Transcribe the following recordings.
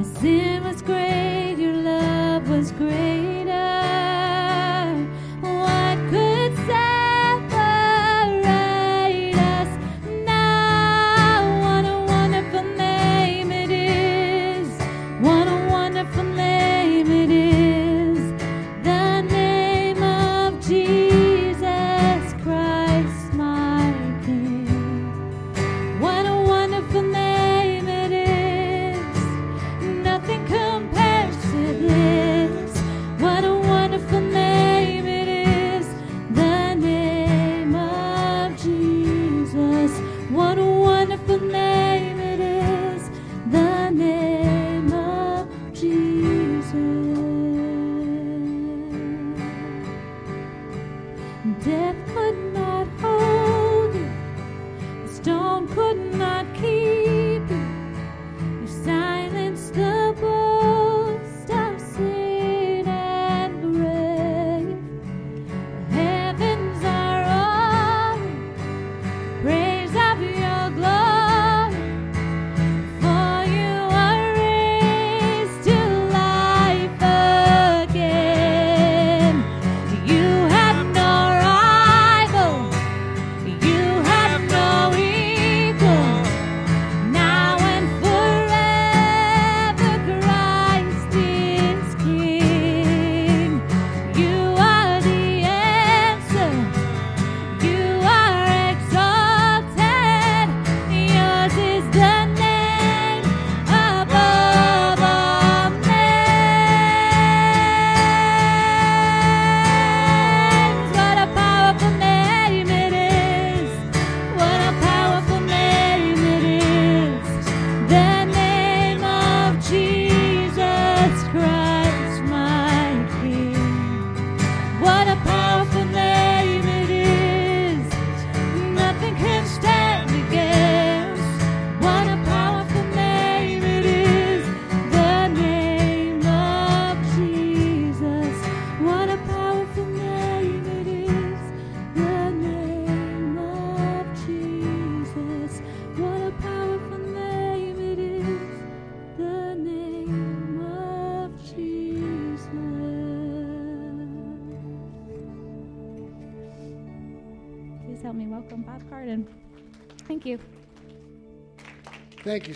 My sin was great, your love was greater.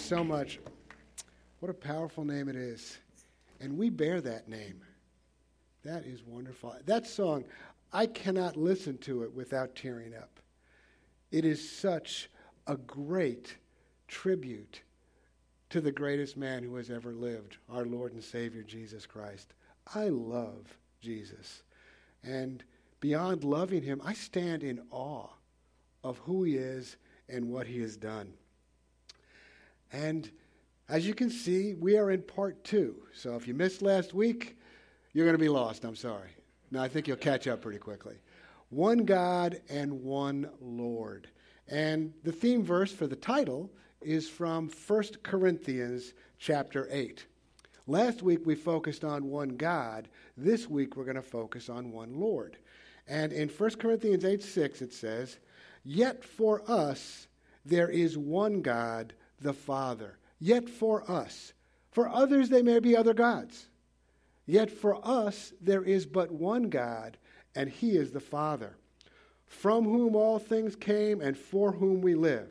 So much. What a powerful name it is. And we bear that name. That is wonderful. That song, I cannot listen to it without tearing up. It is such a great tribute to the greatest man who has ever lived, our Lord and Savior Jesus Christ. I love Jesus. And beyond loving him, I stand in awe of who he is and what he has done. And as you can see, we are in part two. So if you missed last week, you're going to be lost. I'm sorry. No, I think you'll catch up pretty quickly. One God and one Lord. And the theme verse for the title is from 1 Corinthians chapter 8. Last week we focused on one God. This week we're going to focus on one Lord. And in 1 Corinthians 8 6, it says, Yet for us there is one God, the Father. Yet for us, for others there may be other gods. Yet for us there is but one God, and he is the Father, from whom all things came and for whom we live.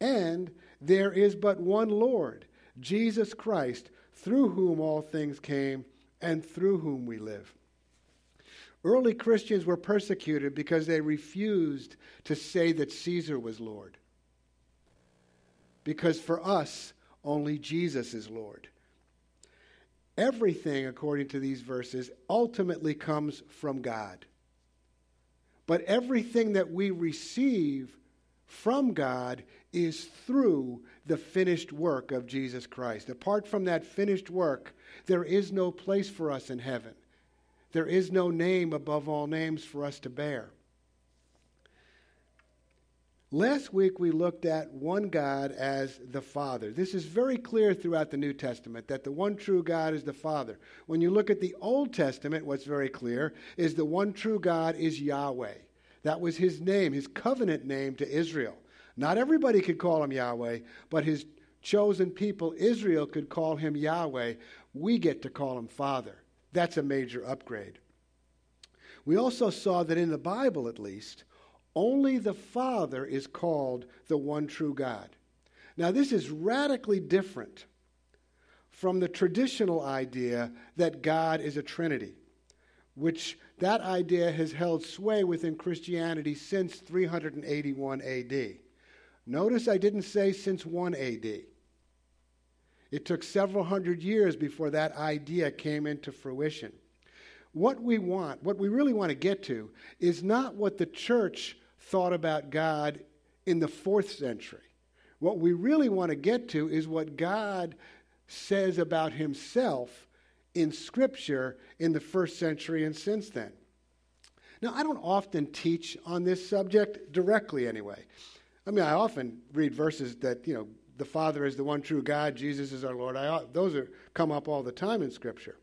And there is but one Lord, Jesus Christ, through whom all things came and through whom we live. Early Christians were persecuted because they refused to say that Caesar was Lord. Because for us, only Jesus is Lord. Everything, according to these verses, ultimately comes from God. But everything that we receive from God is through the finished work of Jesus Christ. Apart from that finished work, there is no place for us in heaven. There is no name above all names for us to bear. Last week we looked at one God as the Father. This is very clear throughout the New Testament that the one true God is the Father. When you look at the Old Testament, what's very clear is the one true God is Yahweh. That was his name, his covenant name to Israel. Not everybody could call him Yahweh, but his chosen people, Israel, could call him Yahweh. We get to call him Father. That's a major upgrade. We also saw that in the Bible, at least, only the Father is called the one true God. Now, this is radically different from the traditional idea that God is a Trinity, which that idea has held sway within Christianity since 381 AD. Notice I didn't say since 1 AD. It took several hundred years before that idea came into fruition. What we want, what we really want to get to, is not what the church thought about God in the fourth century. What we really want to get to is what God says about himself in Scripture in the first century and since then. Now, I don't often teach on this subject directly, anyway. I mean, I often read verses that, you know, the Father is the one true God, Jesus is our Lord. I, those are, come up all the time in Scripture.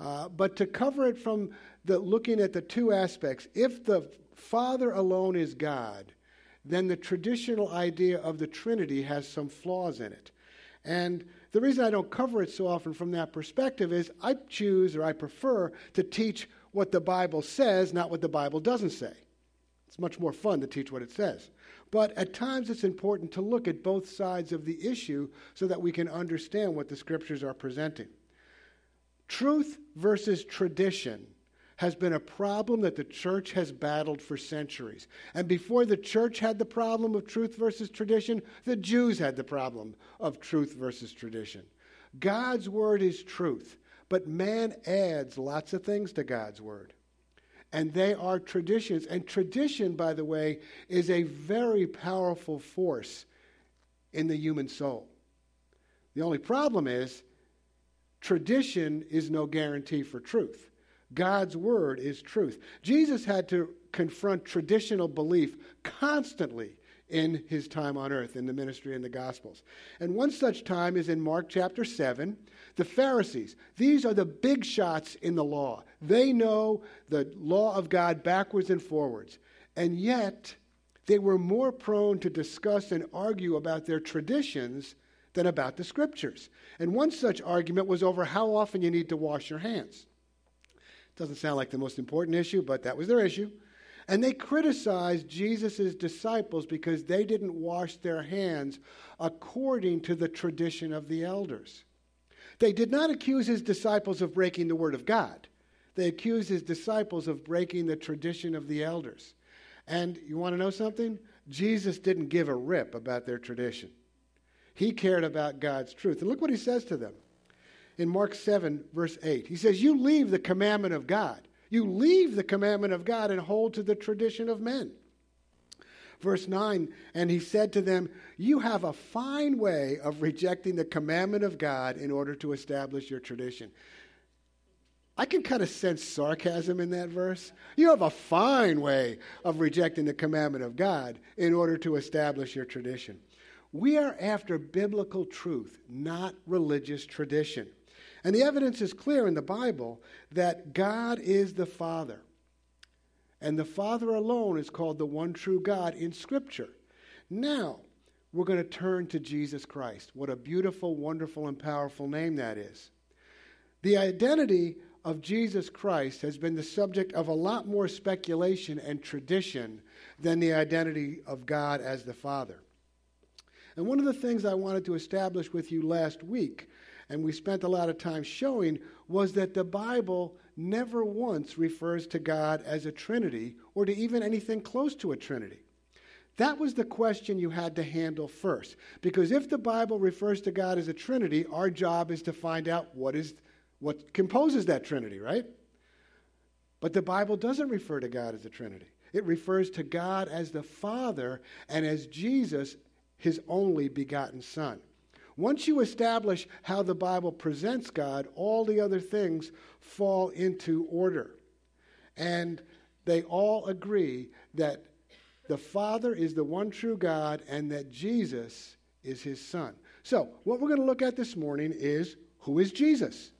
Uh, but to cover it from the looking at the two aspects, if the Father alone is God, then the traditional idea of the Trinity has some flaws in it. And the reason I don't cover it so often from that perspective is I choose or I prefer to teach what the Bible says, not what the Bible doesn't say. It's much more fun to teach what it says. But at times it's important to look at both sides of the issue so that we can understand what the scriptures are presenting. Truth versus tradition has been a problem that the church has battled for centuries. And before the church had the problem of truth versus tradition, the Jews had the problem of truth versus tradition. God's word is truth, but man adds lots of things to God's word. And they are traditions. And tradition, by the way, is a very powerful force in the human soul. The only problem is tradition is no guarantee for truth. God's word is truth. Jesus had to confront traditional belief constantly in his time on earth in the ministry and the gospels. And one such time is in Mark chapter 7. The Pharisees, these are the big shots in the law. They know the law of God backwards and forwards. And yet, they were more prone to discuss and argue about their traditions than about the scriptures. And one such argument was over how often you need to wash your hands. Doesn't sound like the most important issue, but that was their issue. And they criticized Jesus' disciples because they didn't wash their hands according to the tradition of the elders. They did not accuse his disciples of breaking the word of God. They accused his disciples of breaking the tradition of the elders. And you want to know something? Jesus didn't give a rip about their tradition. He cared about God's truth. And look what he says to them in Mark 7, verse 8. He says, You leave the commandment of God. You leave the commandment of God and hold to the tradition of men. Verse 9, and he said to them, You have a fine way of rejecting the commandment of God in order to establish your tradition. I can kind of sense sarcasm in that verse. You have a fine way of rejecting the commandment of God in order to establish your tradition. We are after biblical truth, not religious tradition. And the evidence is clear in the Bible that God is the Father. And the Father alone is called the one true God in Scripture. Now, we're going to turn to Jesus Christ. What a beautiful, wonderful, and powerful name that is. The identity of Jesus Christ has been the subject of a lot more speculation and tradition than the identity of God as the Father. And one of the things I wanted to establish with you last week, and we spent a lot of time showing, was that the Bible never once refers to God as a Trinity or to even anything close to a Trinity. That was the question you had to handle first. Because if the Bible refers to God as a Trinity, our job is to find out what, is, what composes that Trinity, right? But the Bible doesn't refer to God as a Trinity. It refers to God as the Father and as Jesus, his only begotten Son. Once you establish how the Bible presents God, all the other things fall into order. And they all agree that the Father is the one true God and that Jesus is his Son. So, what we're going to look at this morning is who is Jesus?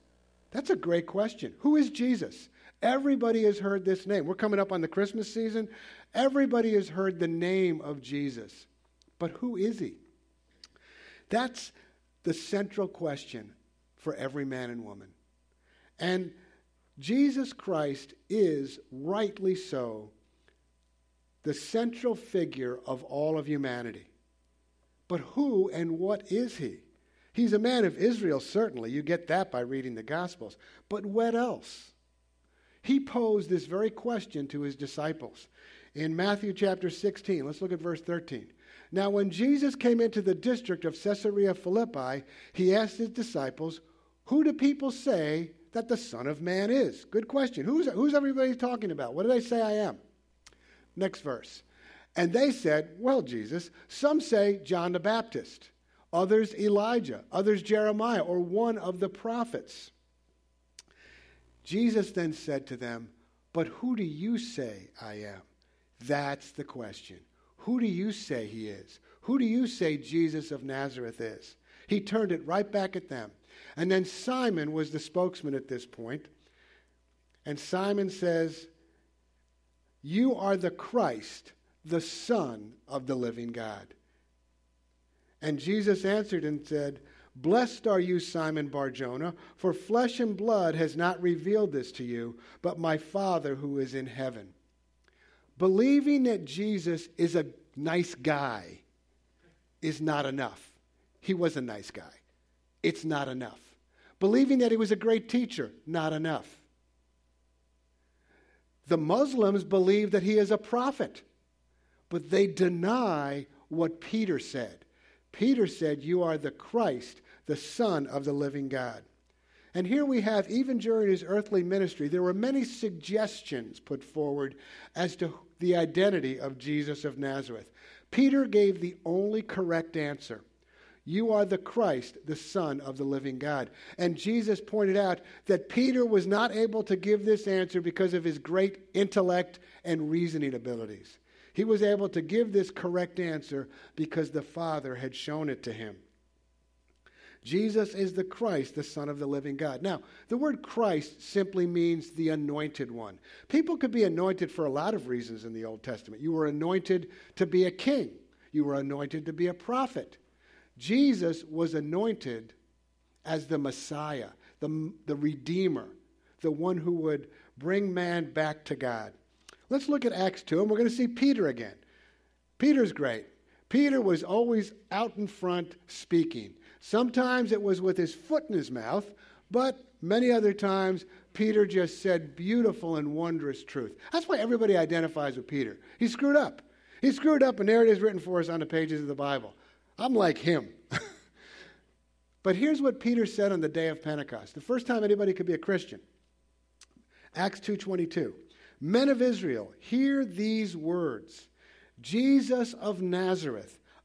That's a great question. Who is Jesus? Everybody has heard this name. We're coming up on the Christmas season. Everybody has heard the name of Jesus. But who is he? That's the central question for every man and woman. And Jesus Christ is, rightly so, the central figure of all of humanity. But who and what is he? He's a man of Israel, certainly. You get that by reading the Gospels. But what else? He posed this very question to his disciples. In Matthew chapter 16, let's look at verse 13. Now, when Jesus came into the district of Caesarea Philippi, he asked his disciples, Who do people say that the Son of Man is? Good question. Who's, who's everybody talking about? What do they say I am? Next verse. And they said, Well, Jesus, some say John the Baptist, others Elijah, others Jeremiah, or one of the prophets. Jesus then said to them, But who do you say I am? That's the question. Who do you say he is? Who do you say Jesus of Nazareth is? He turned it right back at them. And then Simon was the spokesman at this point. And Simon says, you are the Christ, the Son of the living God. And Jesus answered and said, Blessed are you, Simon Barjona, for flesh and blood has not revealed this to you, but my Father who is in heaven. Believing that Jesus is a nice guy is not enough. He was a nice guy. It's not enough. Believing that he was a great teacher, not enough. The Muslims believe that he is a prophet, but they deny what Peter said. Peter said, You are the Christ, the Son of the living God. And here we have, even during his earthly ministry, there were many suggestions put forward as to the identity of Jesus of Nazareth. Peter gave the only correct answer. You are the Christ, the Son of the living God. And Jesus pointed out that Peter was not able to give this answer because of his great intellect and reasoning abilities. He was able to give this correct answer because the Father had shown it to him. Jesus is the Christ, the Son of the living God. Now, the word Christ simply means the anointed one. People could be anointed for a lot of reasons in the Old Testament. You were anointed to be a king, you were anointed to be a prophet. Jesus was anointed as the Messiah, the, the Redeemer, the one who would bring man back to God. Let's look at Acts 2, and we're going to see Peter again. Peter's great. Peter was always out in front speaking. Sometimes it was with his foot in his mouth, but many other times Peter just said beautiful and wondrous truth. That's why everybody identifies with Peter. He screwed up. He screwed up, and there it is written for us on the pages of the Bible. I'm like him. but here's what Peter said on the day of Pentecost, the first time anybody could be a Christian. Acts 2:22. Men of Israel, hear these words. Jesus of Nazareth,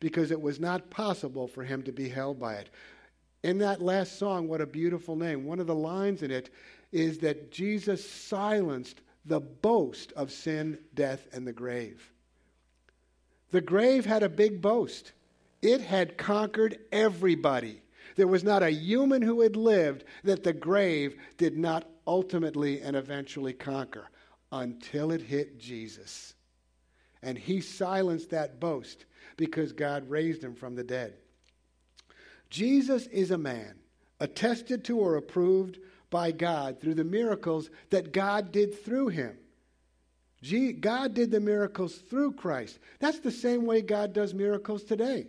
because it was not possible for him to be held by it. In that last song, what a beautiful name. One of the lines in it is that Jesus silenced the boast of sin, death, and the grave. The grave had a big boast. It had conquered everybody. There was not a human who had lived that the grave did not ultimately and eventually conquer until it hit Jesus. And he silenced that boast because God raised him from the dead. Jesus is a man attested to or approved by God through the miracles that God did through him. God did the miracles through Christ. That's the same way God does miracles today.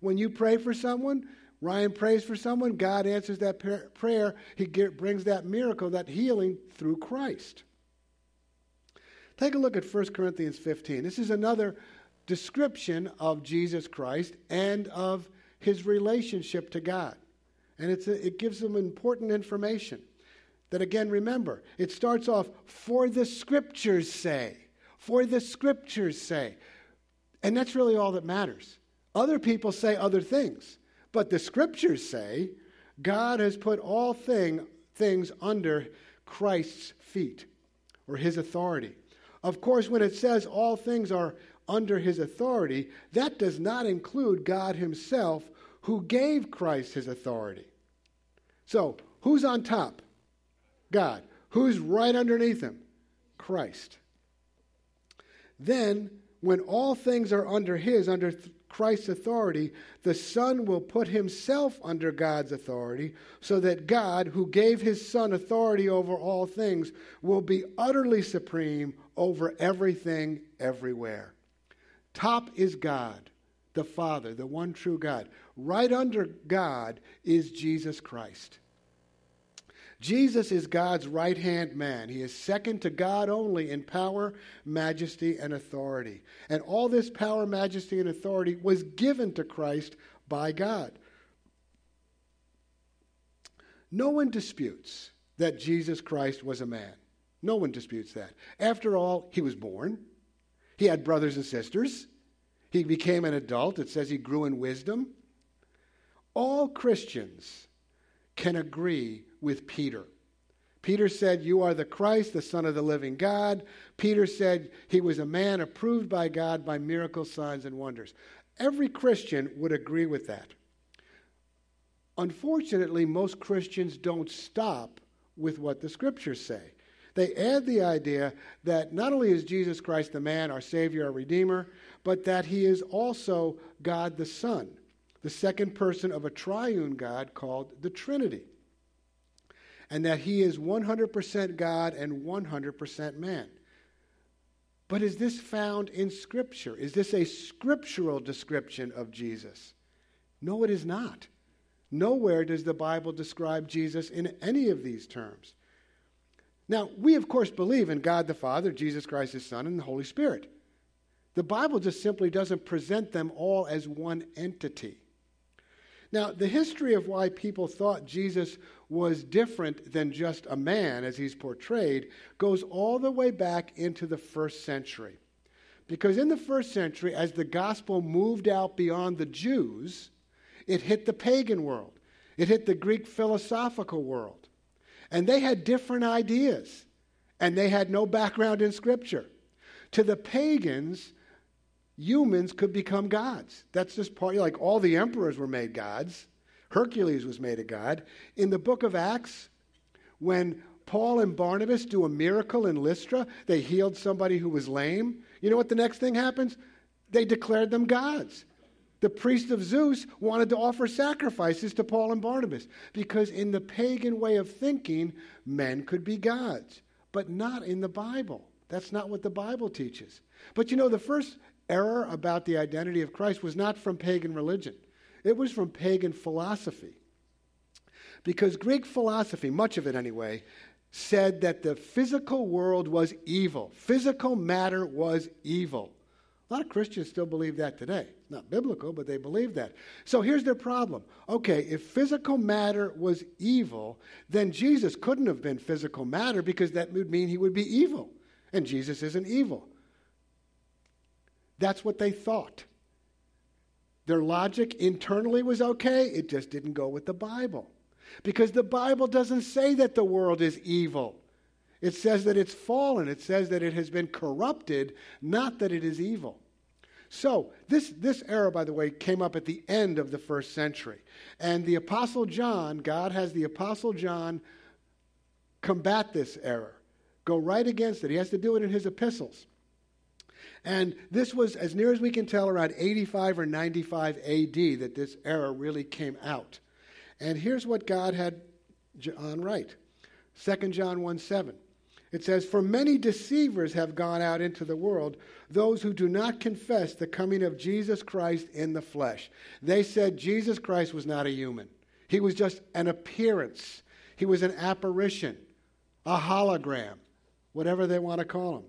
When you pray for someone, Ryan prays for someone, God answers that prayer. He brings that miracle, that healing through Christ. Take a look at 1 Corinthians 15. This is another description of Jesus Christ and of his relationship to God. And a, it gives them important information. That again, remember, it starts off, for the scriptures say. For the scriptures say. And that's really all that matters. Other people say other things. But the scriptures say God has put all thing, things under Christ's feet or his authority. Of course, when it says all things are under his authority, that does not include God himself who gave Christ his authority. So, who's on top? God. Who's right underneath him? Christ. Then, when all things are under his, under Christ's authority, the Son will put himself under God's authority, so that God, who gave his Son authority over all things, will be utterly supreme over everything, everywhere. Top is God, the Father, the one true God. Right under God is Jesus Christ. Jesus is God's right hand man. He is second to God only in power, majesty, and authority. And all this power, majesty, and authority was given to Christ by God. No one disputes that Jesus Christ was a man. No one disputes that. After all, he was born, he had brothers and sisters, he became an adult. It says he grew in wisdom. All Christians can agree with Peter. Peter said, You are the Christ, the Son of the living God. Peter said he was a man approved by God by miracles, signs, and wonders. Every Christian would agree with that. Unfortunately, most Christians don't stop with what the scriptures say. They add the idea that not only is Jesus Christ the man, our Savior, our Redeemer, but that he is also God the Son, the second person of a triune God called the Trinity and that he is 100% God and 100% man. But is this found in Scripture? Is this a scriptural description of Jesus? No, it is not. Nowhere does the Bible describe Jesus in any of these terms. Now, we of course believe in God the Father, Jesus Christ his Son, and the Holy Spirit. The Bible just simply doesn't present them all as one entity. Now, the history of why people thought Jesus was different than just a man as he's portrayed goes all the way back into the first century. Because in the first century, as the gospel moved out beyond the Jews, it hit the pagan world, it hit the Greek philosophical world. And they had different ideas, and they had no background in Scripture. To the pagans, humans could become gods. That's just part, like all the emperors were made gods. Hercules was made a god. In the book of Acts, when Paul and Barnabas do a miracle in Lystra, they healed somebody who was lame. You know what the next thing happens? They declared them gods. The priest of Zeus wanted to offer sacrifices to Paul and Barnabas because, in the pagan way of thinking, men could be gods, but not in the Bible. That's not what the Bible teaches. But you know, the first error about the identity of Christ was not from pagan religion, it was from pagan philosophy. Because Greek philosophy, much of it anyway, said that the physical world was evil. Physical matter was evil. A lot of Christians still believe that today. Not biblical, but they believe that. So here's their problem. Okay, if physical matter was evil, then Jesus couldn't have been physical matter because that would mean he would be evil. And Jesus isn't evil. That's what they thought. Their logic internally was okay, it just didn't go with the Bible. Because the Bible doesn't say that the world is evil. It says that it's fallen. It says that it has been corrupted, not that it is evil. So, this, this era, by the way, came up at the end of the first century. And the Apostle John, God has the Apostle John combat this error, go right against it. He has to do it in his epistles. And this was, as near as we can tell, around 85 or 95 AD that this error really came out. And here's what God had John write 2 John 1 7. It says, For many deceivers have gone out into the world, those who do not confess the coming of Jesus Christ in the flesh. They said Jesus Christ was not a human, he was just an appearance, he was an apparition, a hologram, whatever they want to call him.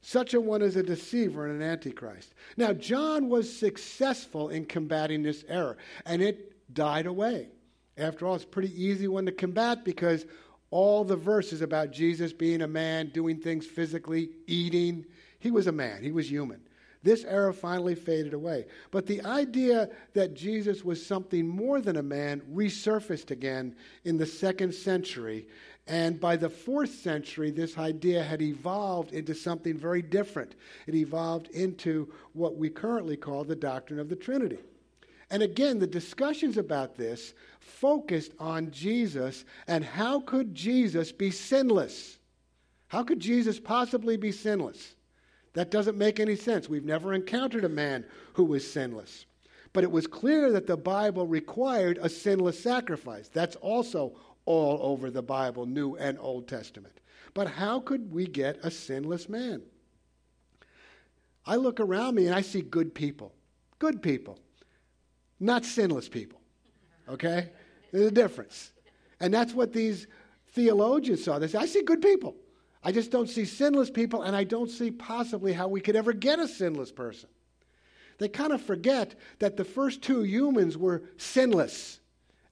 Such a one is a deceiver and an antichrist. Now, John was successful in combating this error, and it died away. After all, it's a pretty easy one to combat because all the verses about Jesus being a man, doing things physically, eating, he was a man, he was human. This error finally faded away. But the idea that Jesus was something more than a man resurfaced again in the second century and by the fourth century, this idea had evolved into something very different. It evolved into what we currently call the doctrine of the Trinity. And again, the discussions about this focused on Jesus and how could Jesus be sinless? How could Jesus possibly be sinless? That doesn't make any sense. We've never encountered a man who was sinless. But it was clear that the Bible required a sinless sacrifice. That's also all over the Bible, New and Old Testament. But how could we get a sinless man? I look around me and I see good people. Good people. Not sinless people. Okay? There's a difference. And that's what these theologians saw. They say, I see good people. I just don't see sinless people, and I don't see possibly how we could ever get a sinless person. They kind of forget that the first two humans were sinless.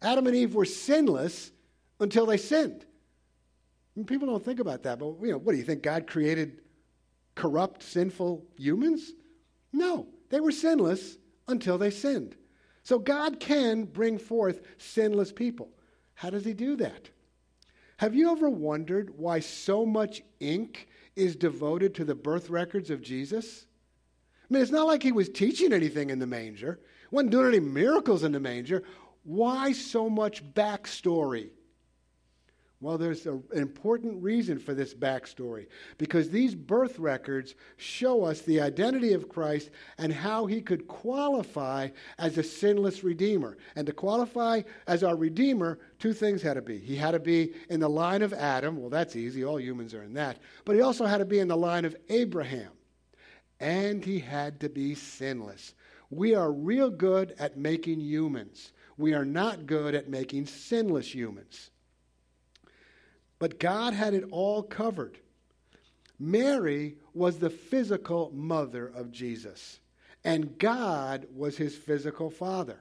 Adam and Eve were sinless, until they sinned. And people don't think about that, but you know, what do you think? God created corrupt, sinful humans? No, they were sinless until they sinned. So God can bring forth sinless people. How does He do that? Have you ever wondered why so much ink is devoted to the birth records of Jesus? I mean, it's not like he was teaching anything in the manger, wasn't doing any miracles in the manger. Why so much backstory? Well, there's a, an important reason for this backstory because these birth records show us the identity of Christ and how he could qualify as a sinless Redeemer. And to qualify as our Redeemer, two things had to be. He had to be in the line of Adam. Well, that's easy, all humans are in that. But he also had to be in the line of Abraham. And he had to be sinless. We are real good at making humans, we are not good at making sinless humans. But God had it all covered. Mary was the physical mother of Jesus, and God was his physical father.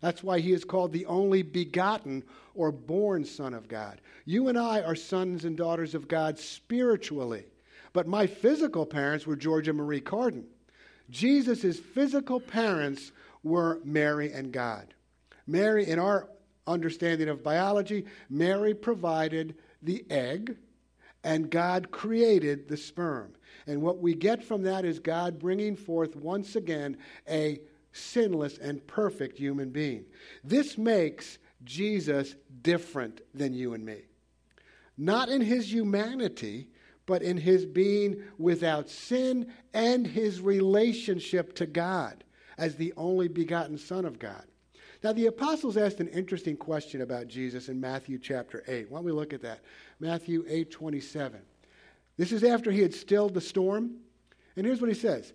That's why he is called the only begotten or born Son of God. You and I are sons and daughters of God spiritually, but my physical parents were Georgia Marie Carden. Jesus' physical parents were Mary and God. Mary, in our understanding of biology, Mary provided the egg, and God created the sperm. And what we get from that is God bringing forth once again a sinless and perfect human being. This makes Jesus different than you and me. Not in his humanity, but in his being without sin and his relationship to God as the only begotten Son of God. Now, the apostles asked an interesting question about Jesus in Matthew chapter 8. Why don't we look at that? Matthew 8 27. This is after he had stilled the storm. And here's what he says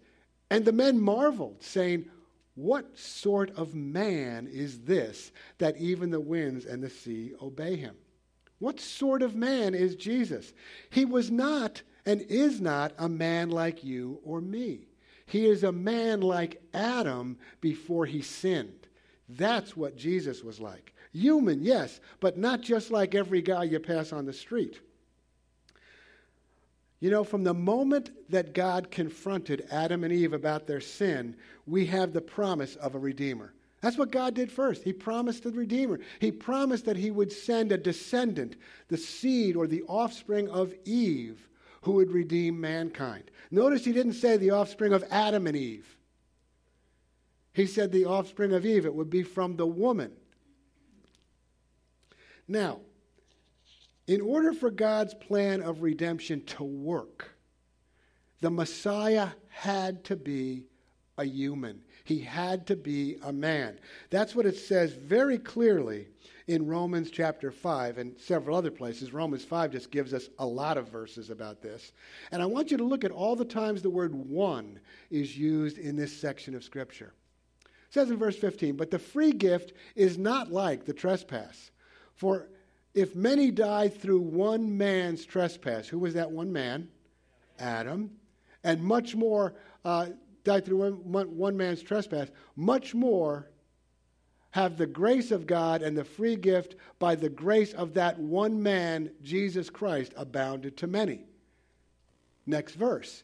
And the men marveled, saying, What sort of man is this that even the winds and the sea obey him? What sort of man is Jesus? He was not and is not a man like you or me. He is a man like Adam before he sinned. That's what Jesus was like. Human, yes, but not just like every guy you pass on the street. You know, from the moment that God confronted Adam and Eve about their sin, we have the promise of a Redeemer. That's what God did first. He promised the Redeemer. He promised that He would send a descendant, the seed or the offspring of Eve, who would redeem mankind. Notice He didn't say the offspring of Adam and Eve. He said the offspring of Eve. It would be from the woman. Now, in order for God's plan of redemption to work, the Messiah had to be a human. He had to be a man. That's what it says very clearly in Romans chapter 5 and several other places. Romans 5 just gives us a lot of verses about this. And I want you to look at all the times the word one is used in this section of Scripture. It says in verse 15, But the free gift is not like the trespass. For if many died through one man's trespass, who was that one man? Adam. And much more uh, died through one, one man's trespass, much more have the grace of God and the free gift by the grace of that one man, Jesus Christ, abounded to many. Next verse.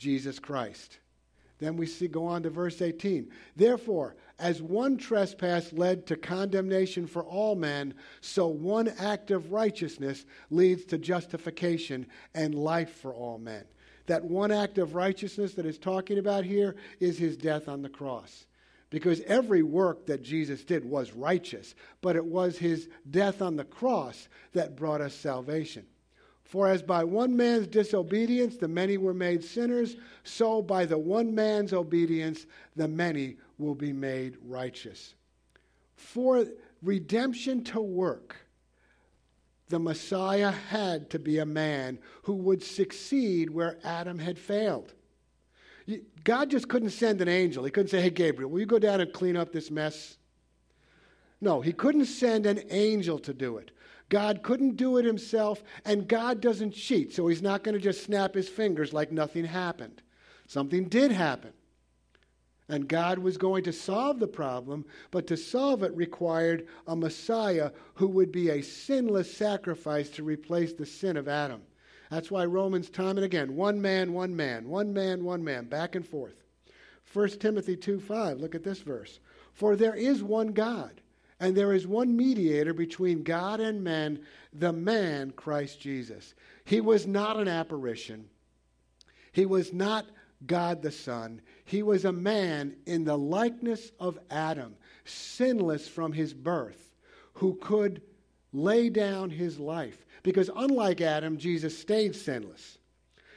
Jesus Christ. Then we see go on to verse 18. Therefore, as one trespass led to condemnation for all men, so one act of righteousness leads to justification and life for all men. That one act of righteousness that is talking about here is his death on the cross. Because every work that Jesus did was righteous, but it was his death on the cross that brought us salvation. For as by one man's disobedience the many were made sinners, so by the one man's obedience the many will be made righteous. For redemption to work, the Messiah had to be a man who would succeed where Adam had failed. God just couldn't send an angel. He couldn't say, Hey, Gabriel, will you go down and clean up this mess? No, he couldn't send an angel to do it. God couldn't do it himself, and God doesn't cheat, so he's not going to just snap his fingers like nothing happened. Something did happen. And God was going to solve the problem, but to solve it required a Messiah who would be a sinless sacrifice to replace the sin of Adam. That's why Romans, time and again, one man, one man, one man, one man, back and forth. 1 Timothy 2 5, look at this verse. For there is one God, and there is one mediator between God and men, the man, Christ Jesus. He was not an apparition, he was not God the Son. He was a man in the likeness of Adam, sinless from his birth, who could lay down his life. Because unlike Adam, Jesus stayed sinless.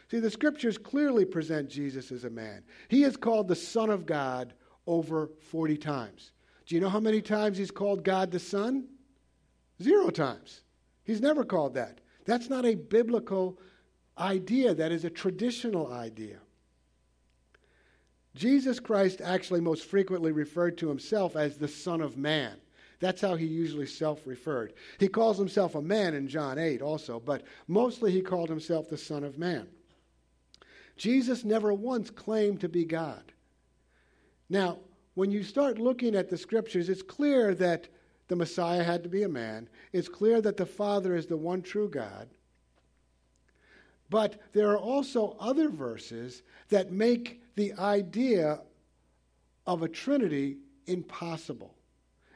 See, the scriptures clearly present Jesus as a man. He is called the Son of God over 40 times. Do you know how many times he's called God the Son? Zero times. He's never called that. That's not a biblical idea, that is a traditional idea. Jesus Christ actually most frequently referred to himself as the Son of Man. That's how he usually self referred. He calls himself a man in John 8 also, but mostly he called himself the Son of Man. Jesus never once claimed to be God. Now, when you start looking at the scriptures, it's clear that the Messiah had to be a man. It's clear that the Father is the one true God. But there are also other verses that make the idea of a Trinity impossible.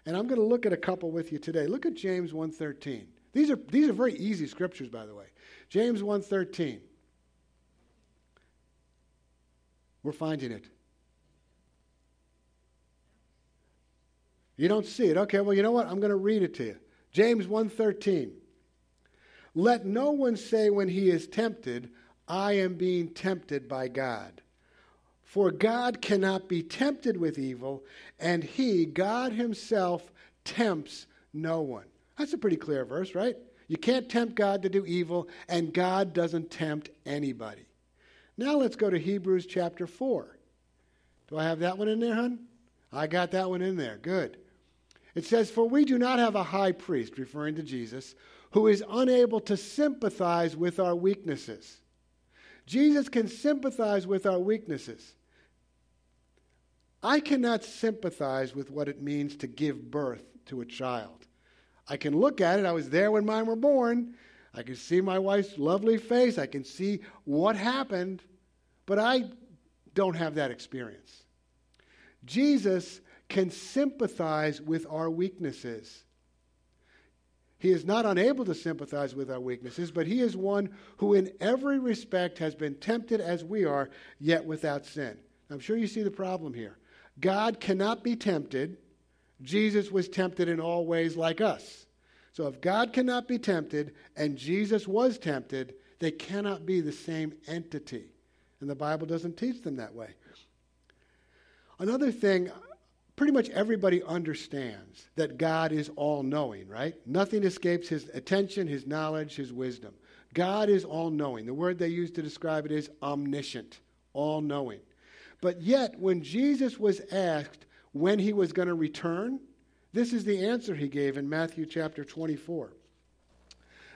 And I'm going to look at a couple with you today. Look at James 1:13. These are these are very easy scriptures by the way. James 1:13. We're finding it. You don't see it. Okay, well, you know what? I'm going to read it to you. James 1:13. Let no one say when he is tempted, I am being tempted by God. For God cannot be tempted with evil, and he, God himself, tempts no one. That's a pretty clear verse, right? You can't tempt God to do evil, and God doesn't tempt anybody. Now let's go to Hebrews chapter 4. Do I have that one in there, hon? I got that one in there. Good. It says, For we do not have a high priest, referring to Jesus, who is unable to sympathize with our weaknesses. Jesus can sympathize with our weaknesses. I cannot sympathize with what it means to give birth to a child. I can look at it. I was there when mine were born. I can see my wife's lovely face. I can see what happened, but I don't have that experience. Jesus can sympathize with our weaknesses. He is not unable to sympathize with our weaknesses, but he is one who, in every respect, has been tempted as we are, yet without sin. I'm sure you see the problem here. God cannot be tempted. Jesus was tempted in all ways like us. So if God cannot be tempted and Jesus was tempted, they cannot be the same entity. And the Bible doesn't teach them that way. Another thing, pretty much everybody understands that God is all knowing, right? Nothing escapes his attention, his knowledge, his wisdom. God is all knowing. The word they use to describe it is omniscient, all knowing. But yet, when Jesus was asked when he was going to return, this is the answer he gave in Matthew chapter 24.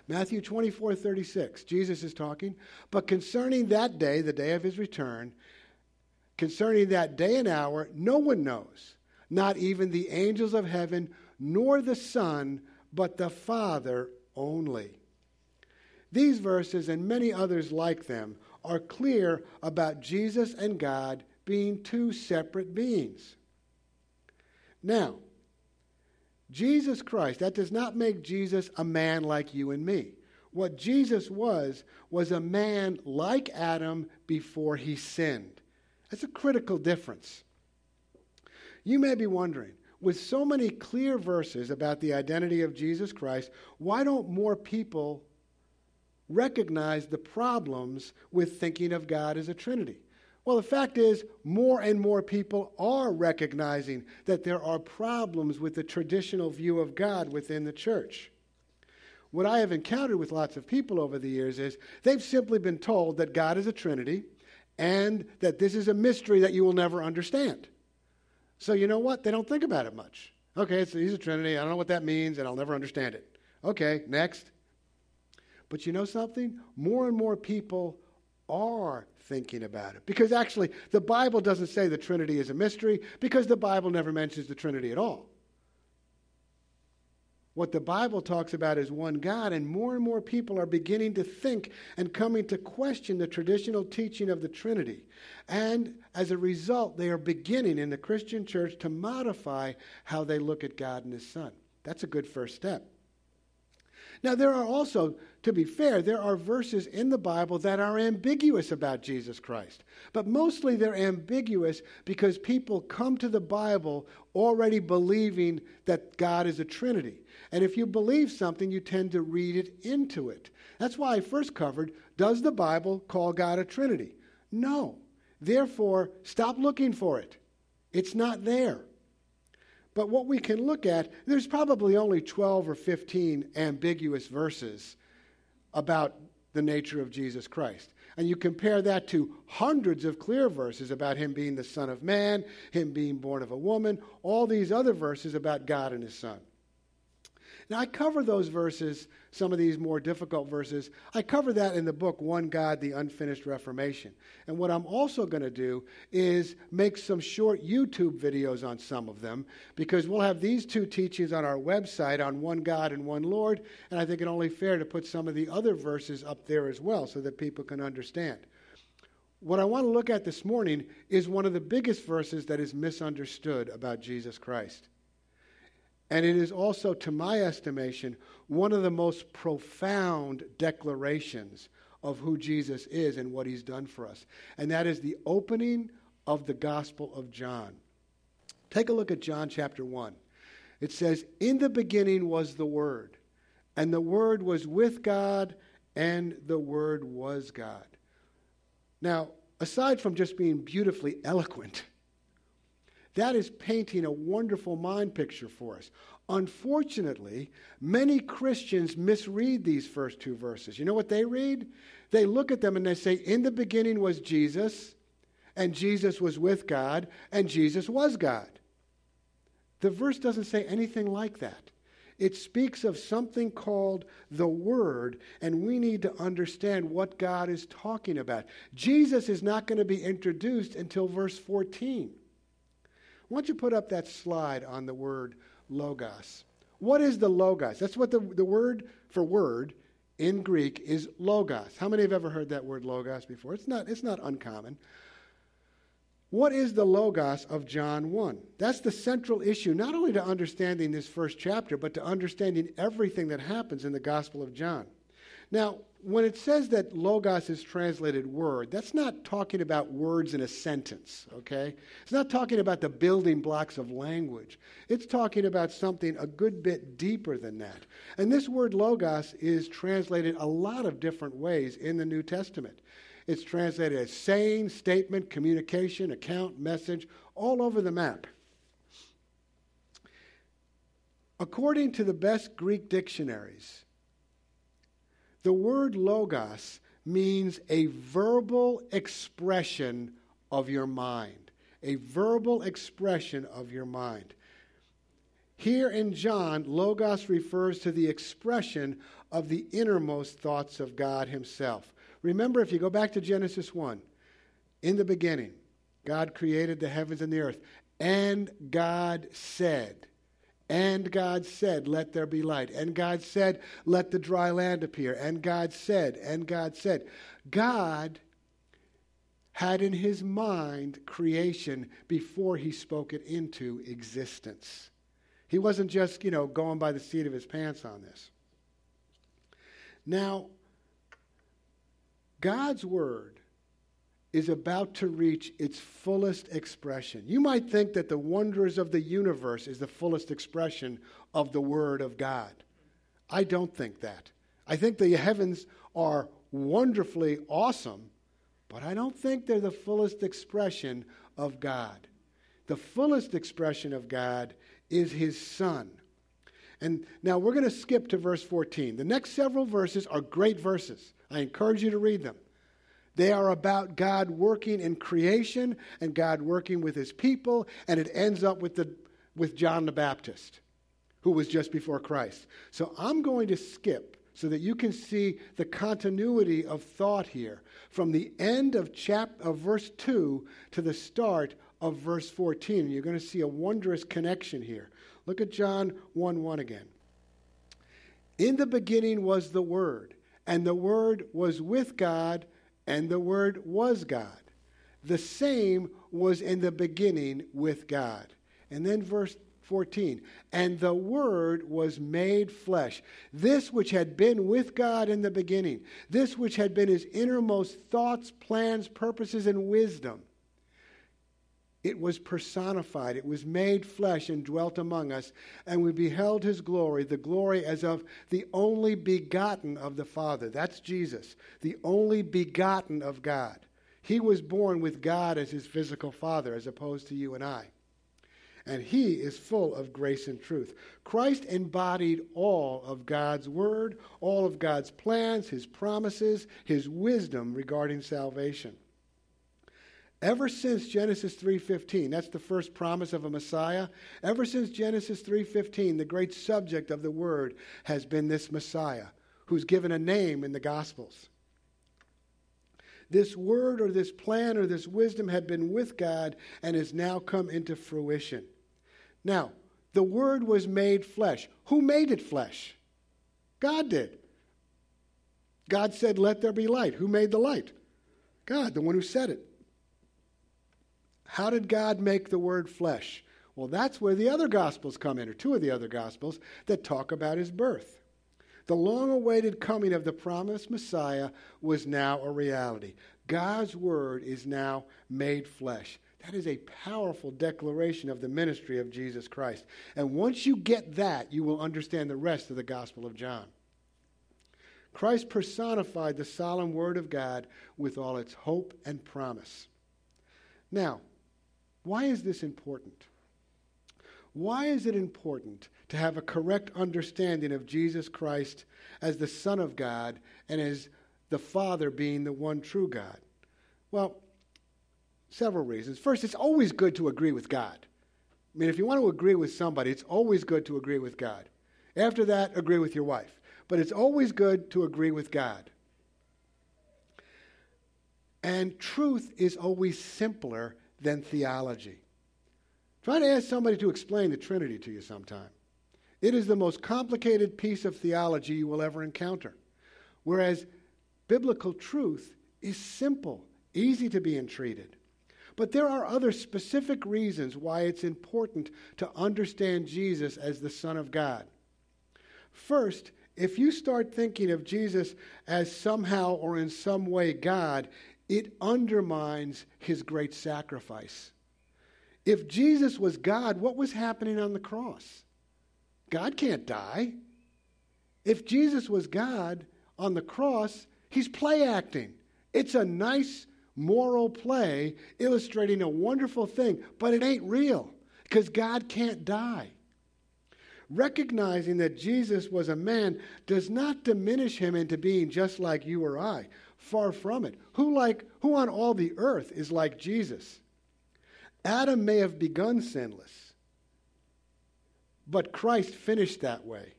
Matthew 24, 36. Jesus is talking. But concerning that day, the day of his return, concerning that day and hour, no one knows, not even the angels of heaven, nor the Son, but the Father only. These verses and many others like them are clear about Jesus and God being two separate beings. Now, Jesus Christ, that does not make Jesus a man like you and me. What Jesus was, was a man like Adam before he sinned. That's a critical difference. You may be wondering, with so many clear verses about the identity of Jesus Christ, why don't more people recognize the problems with thinking of God as a Trinity? Well, the fact is, more and more people are recognizing that there are problems with the traditional view of God within the church. What I have encountered with lots of people over the years is they've simply been told that God is a Trinity and that this is a mystery that you will never understand. So, you know what? They don't think about it much. Okay, so he's a Trinity. I don't know what that means, and I'll never understand it. Okay, next. But you know something? More and more people are thinking about it. Because actually, the Bible doesn't say the Trinity is a mystery because the Bible never mentions the Trinity at all. What the Bible talks about is one God, and more and more people are beginning to think and coming to question the traditional teaching of the Trinity. And as a result, they are beginning in the Christian church to modify how they look at God and His Son. That's a good first step. Now, there are also, to be fair, there are verses in the Bible that are ambiguous about Jesus Christ. But mostly they're ambiguous because people come to the Bible already believing that God is a Trinity. And if you believe something, you tend to read it into it. That's why I first covered Does the Bible call God a Trinity? No. Therefore, stop looking for it. It's not there. But what we can look at, there's probably only 12 or 15 ambiguous verses about the nature of Jesus Christ. And you compare that to hundreds of clear verses about him being the Son of Man, him being born of a woman, all these other verses about God and his Son. Now, I cover those verses, some of these more difficult verses. I cover that in the book, One God, the Unfinished Reformation. And what I'm also going to do is make some short YouTube videos on some of them, because we'll have these two teachings on our website on one God and one Lord. And I think it only fair to put some of the other verses up there as well so that people can understand. What I want to look at this morning is one of the biggest verses that is misunderstood about Jesus Christ. And it is also, to my estimation, one of the most profound declarations of who Jesus is and what he's done for us. And that is the opening of the Gospel of John. Take a look at John chapter 1. It says, In the beginning was the Word, and the Word was with God, and the Word was God. Now, aside from just being beautifully eloquent, that is painting a wonderful mind picture for us. Unfortunately, many Christians misread these first two verses. You know what they read? They look at them and they say, In the beginning was Jesus, and Jesus was with God, and Jesus was God. The verse doesn't say anything like that. It speaks of something called the Word, and we need to understand what God is talking about. Jesus is not going to be introduced until verse 14. Why don't you put up that slide on the word logos? What is the logos? That's what the, the word for word in Greek is logos. How many have ever heard that word logos before? It's not, it's not uncommon. What is the Logos of John 1? That's the central issue, not only to understanding this first chapter, but to understanding everything that happens in the Gospel of John. Now, when it says that Logos is translated word, that's not talking about words in a sentence, okay? It's not talking about the building blocks of language. It's talking about something a good bit deeper than that. And this word Logos is translated a lot of different ways in the New Testament. It's translated as saying, statement, communication, account, message, all over the map. According to the best Greek dictionaries, the word logos means a verbal expression of your mind. A verbal expression of your mind. Here in John, logos refers to the expression of the innermost thoughts of God Himself. Remember, if you go back to Genesis 1, in the beginning, God created the heavens and the earth. And God said, and God said, Let there be light. And God said, Let the dry land appear. And God said, and God said. God had in his mind creation before he spoke it into existence. He wasn't just, you know, going by the seat of his pants on this. Now, God's word is about to reach its fullest expression. You might think that the wonders of the universe is the fullest expression of the word of God. I don't think that. I think the heavens are wonderfully awesome, but I don't think they're the fullest expression of God. The fullest expression of God is his son. And now we're going to skip to verse 14. The next several verses are great verses. I encourage you to read them. They are about God working in creation and God working with his people, and it ends up with, the, with John the Baptist, who was just before Christ. So I'm going to skip so that you can see the continuity of thought here from the end of, chap- of verse 2 to the start of verse 14. You're going to see a wondrous connection here. Look at John 1 1 again. In the beginning was the Word and the Word was with God, and the Word was God. The same was in the beginning with God. And then verse 14, and the Word was made flesh. This which had been with God in the beginning, this which had been his innermost thoughts, plans, purposes, and wisdom it was personified. It was made flesh and dwelt among us. And we beheld his glory, the glory as of the only begotten of the Father. That's Jesus, the only begotten of God. He was born with God as his physical father, as opposed to you and I. And he is full of grace and truth. Christ embodied all of God's word, all of God's plans, his promises, his wisdom regarding salvation. Ever since Genesis 3:15, that's the first promise of a Messiah. Ever since Genesis 3:15, the great subject of the word has been this Messiah who's given a name in the gospels. This word or this plan or this wisdom had been with God and has now come into fruition. Now, the word was made flesh. Who made it flesh? God did. God said, "Let there be light." Who made the light? God, the one who said it. How did God make the word flesh? Well, that's where the other gospels come in, or two of the other gospels that talk about his birth. The long awaited coming of the promised Messiah was now a reality. God's word is now made flesh. That is a powerful declaration of the ministry of Jesus Christ. And once you get that, you will understand the rest of the Gospel of John. Christ personified the solemn Word of God with all its hope and promise. Now, why is this important? Why is it important to have a correct understanding of Jesus Christ as the Son of God and as the Father being the one true God? Well, several reasons. First, it's always good to agree with God. I mean, if you want to agree with somebody, it's always good to agree with God. After that, agree with your wife. But it's always good to agree with God. And truth is always simpler than theology. Try to ask somebody to explain the Trinity to you sometime. It is the most complicated piece of theology you will ever encounter. Whereas biblical truth is simple, easy to be entreated. But there are other specific reasons why it's important to understand Jesus as the Son of God. First, if you start thinking of Jesus as somehow or in some way God, it undermines his great sacrifice. If Jesus was God, what was happening on the cross? God can't die. If Jesus was God on the cross, he's play acting. It's a nice moral play illustrating a wonderful thing, but it ain't real because God can't die. Recognizing that Jesus was a man does not diminish him into being just like you or I. Far from it. Who like who on all the earth is like Jesus? Adam may have begun sinless, but Christ finished that way.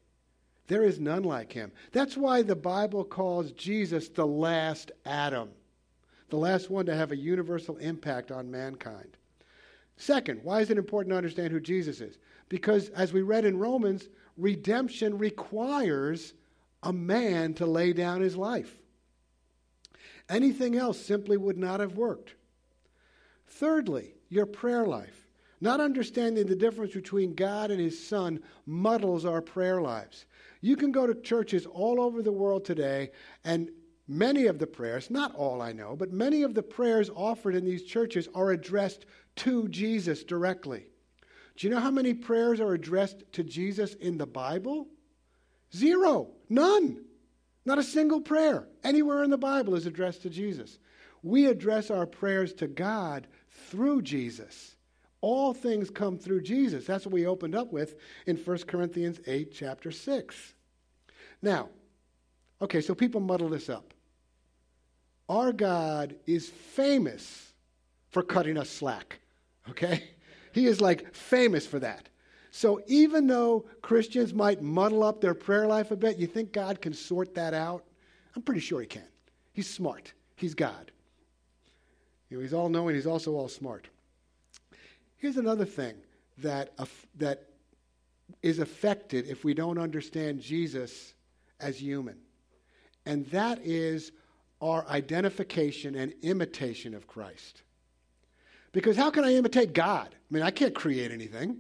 There is none like him. That's why the Bible calls Jesus the last Adam, the last one to have a universal impact on mankind. Second, why is it important to understand who Jesus is? Because as we read in Romans, redemption requires a man to lay down his life. Anything else simply would not have worked. Thirdly, your prayer life. Not understanding the difference between God and His Son muddles our prayer lives. You can go to churches all over the world today, and many of the prayers, not all I know, but many of the prayers offered in these churches are addressed to Jesus directly. Do you know how many prayers are addressed to Jesus in the Bible? Zero. None. Not a single prayer anywhere in the Bible is addressed to Jesus. We address our prayers to God through Jesus. All things come through Jesus. That's what we opened up with in 1 Corinthians 8, chapter 6. Now, okay, so people muddle this up. Our God is famous for cutting us slack, okay? He is like famous for that. So even though Christians might muddle up their prayer life a bit, you think God can sort that out? I'm pretty sure He can. He's smart. He's God. You know, he's all knowing, he's also all smart. Here's another thing that, uh, that is affected if we don't understand Jesus as human, and that is our identification and imitation of Christ. Because how can I imitate God? I mean, I can't create anything.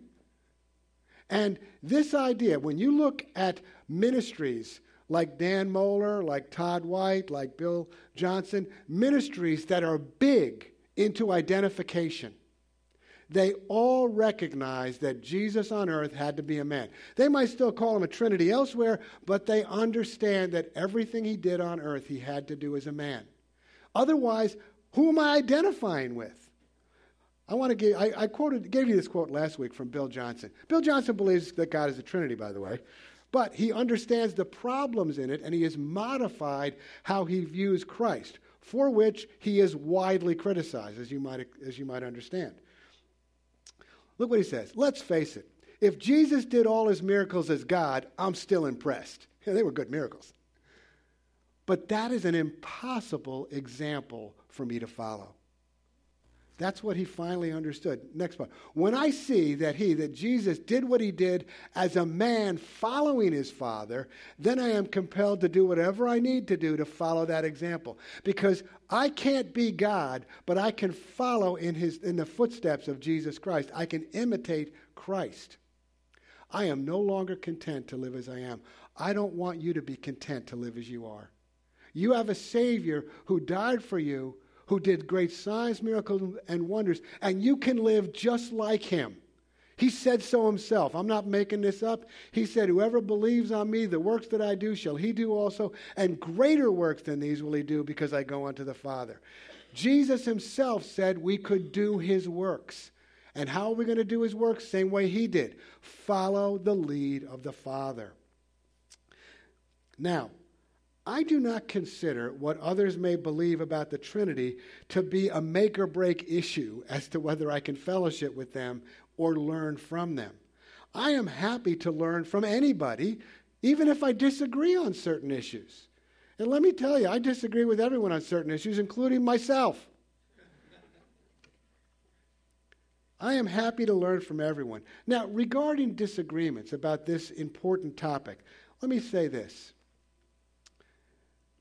And this idea, when you look at ministries like Dan Mohler, like Todd White, like Bill Johnson, ministries that are big into identification, they all recognize that Jesus on earth had to be a man. They might still call him a Trinity elsewhere, but they understand that everything he did on earth he had to do as a man. Otherwise, who am I identifying with? I want to give, I, I quoted, gave you this quote last week from Bill Johnson. Bill Johnson believes that God is a Trinity, by the way, but he understands the problems in it and he has modified how he views Christ, for which he is widely criticized, as you might, as you might understand. Look what he says. Let's face it. If Jesus did all his miracles as God, I'm still impressed. Yeah, they were good miracles. But that is an impossible example for me to follow. That's what he finally understood. Next part. When I see that he, that Jesus, did what he did as a man following his Father, then I am compelled to do whatever I need to do to follow that example. Because I can't be God, but I can follow in, his, in the footsteps of Jesus Christ. I can imitate Christ. I am no longer content to live as I am. I don't want you to be content to live as you are. You have a Savior who died for you who did great signs, miracles, and wonders, and you can live just like him. He said so himself. I'm not making this up. He said, Whoever believes on me, the works that I do shall he do also, and greater works than these will he do because I go unto the Father. Jesus himself said we could do his works. And how are we going to do his work? Same way he did. Follow the lead of the Father. Now, I do not consider what others may believe about the Trinity to be a make or break issue as to whether I can fellowship with them or learn from them. I am happy to learn from anybody, even if I disagree on certain issues. And let me tell you, I disagree with everyone on certain issues, including myself. I am happy to learn from everyone. Now, regarding disagreements about this important topic, let me say this.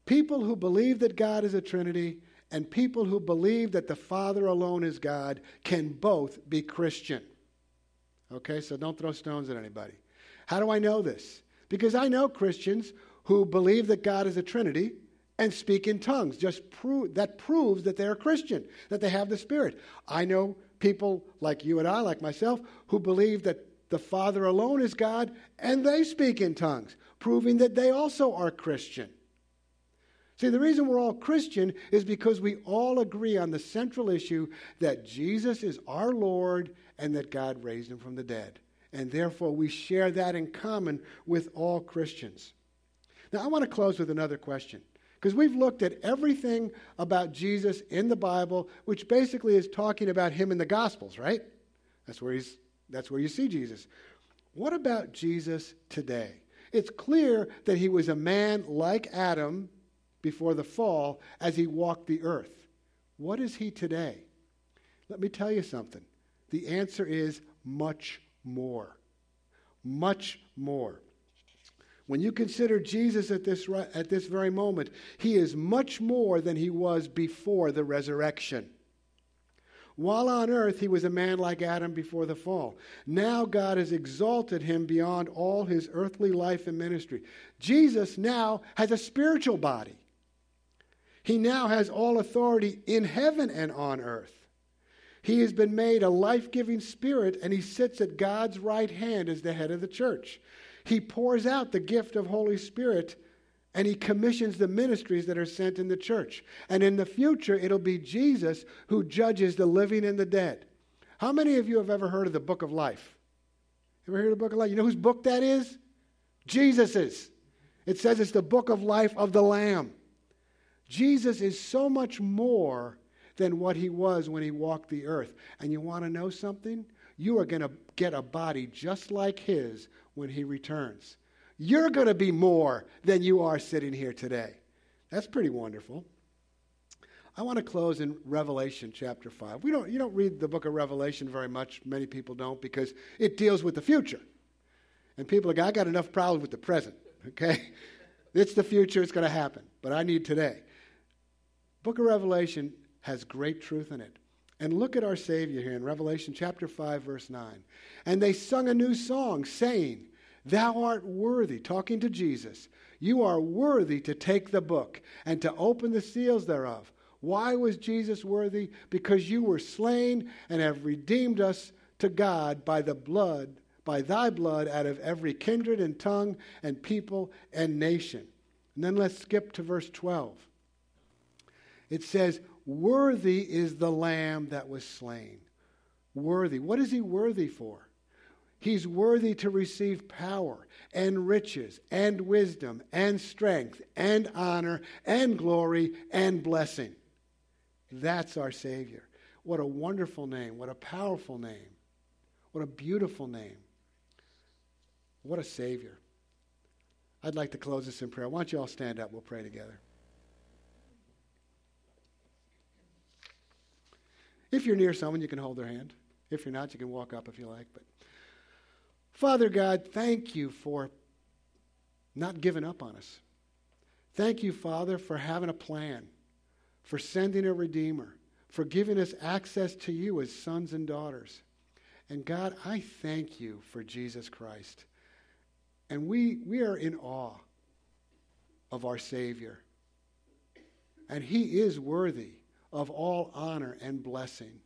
People who believe that God is a Trinity and people who believe that the Father alone is God can both be Christian. Okay, so don't throw stones at anybody. How do I know this? Because I know Christians who believe that God is a Trinity and speak in tongues. Just that proves that they're Christian, that they have the Spirit. I know people like you and I, like myself, who believe that the Father alone is God and they speak in tongues, proving that they also are Christian. See, the reason we're all Christian is because we all agree on the central issue that Jesus is our Lord and that God raised him from the dead. And therefore, we share that in common with all Christians. Now, I want to close with another question. Because we've looked at everything about Jesus in the Bible, which basically is talking about him in the Gospels, right? That's where, he's, that's where you see Jesus. What about Jesus today? It's clear that he was a man like Adam before the fall as he walked the earth. What is he today? Let me tell you something. The answer is much more. Much more. When you consider Jesus at this, at this very moment, he is much more than he was before the resurrection. While on earth, he was a man like Adam before the fall. Now God has exalted him beyond all his earthly life and ministry. Jesus now has a spiritual body. He now has all authority in heaven and on earth. He has been made a life giving spirit, and he sits at God's right hand as the head of the church. He pours out the gift of Holy Spirit, and he commissions the ministries that are sent in the church. And in the future, it'll be Jesus who judges the living and the dead. How many of you have ever heard of the book of life? Ever heard of the book of life? You know whose book that is? Jesus's. It says it's the book of life of the Lamb. Jesus is so much more than what he was when he walked the earth. And you want to know something? You are going to get a body just like his when he returns. You're going to be more than you are sitting here today. That's pretty wonderful. I want to close in Revelation chapter 5. We don't, you don't read the book of Revelation very much. Many people don't because it deals with the future. And people are like, I got enough problems with the present, okay? It's the future, it's going to happen. But I need today. Book of Revelation has great truth in it. And look at our Savior here in Revelation chapter 5, verse 9. And they sung a new song, saying, Thou art worthy, talking to Jesus. You are worthy to take the book and to open the seals thereof. Why was Jesus worthy? Because you were slain and have redeemed us to God by the blood, by thy blood, out of every kindred and tongue and people and nation. And then let's skip to verse 12. It says, Worthy is the Lamb that was slain. Worthy. What is he worthy for? He's worthy to receive power and riches and wisdom and strength and honor and glory and blessing. That's our Savior. What a wonderful name. What a powerful name. What a beautiful name. What a Savior. I'd like to close this in prayer. Why don't you all stand up? We'll pray together. If you're near someone, you can hold their hand. If you're not, you can walk up if you like. But Father God, thank you for not giving up on us. Thank you, Father, for having a plan, for sending a Redeemer, for giving us access to you as sons and daughters. And God, I thank you for Jesus Christ. And we, we are in awe of our Savior. And He is worthy of all honor and blessing.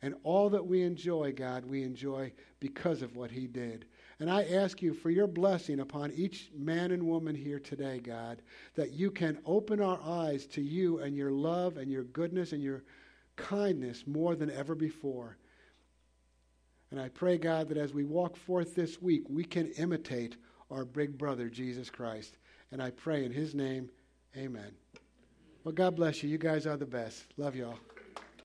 And all that we enjoy, God, we enjoy because of what He did. And I ask you for your blessing upon each man and woman here today, God, that you can open our eyes to you and your love and your goodness and your kindness more than ever before. And I pray, God, that as we walk forth this week, we can imitate our big brother, Jesus Christ. And I pray in his name, amen. Well, God bless you. You guys are the best. Love y'all.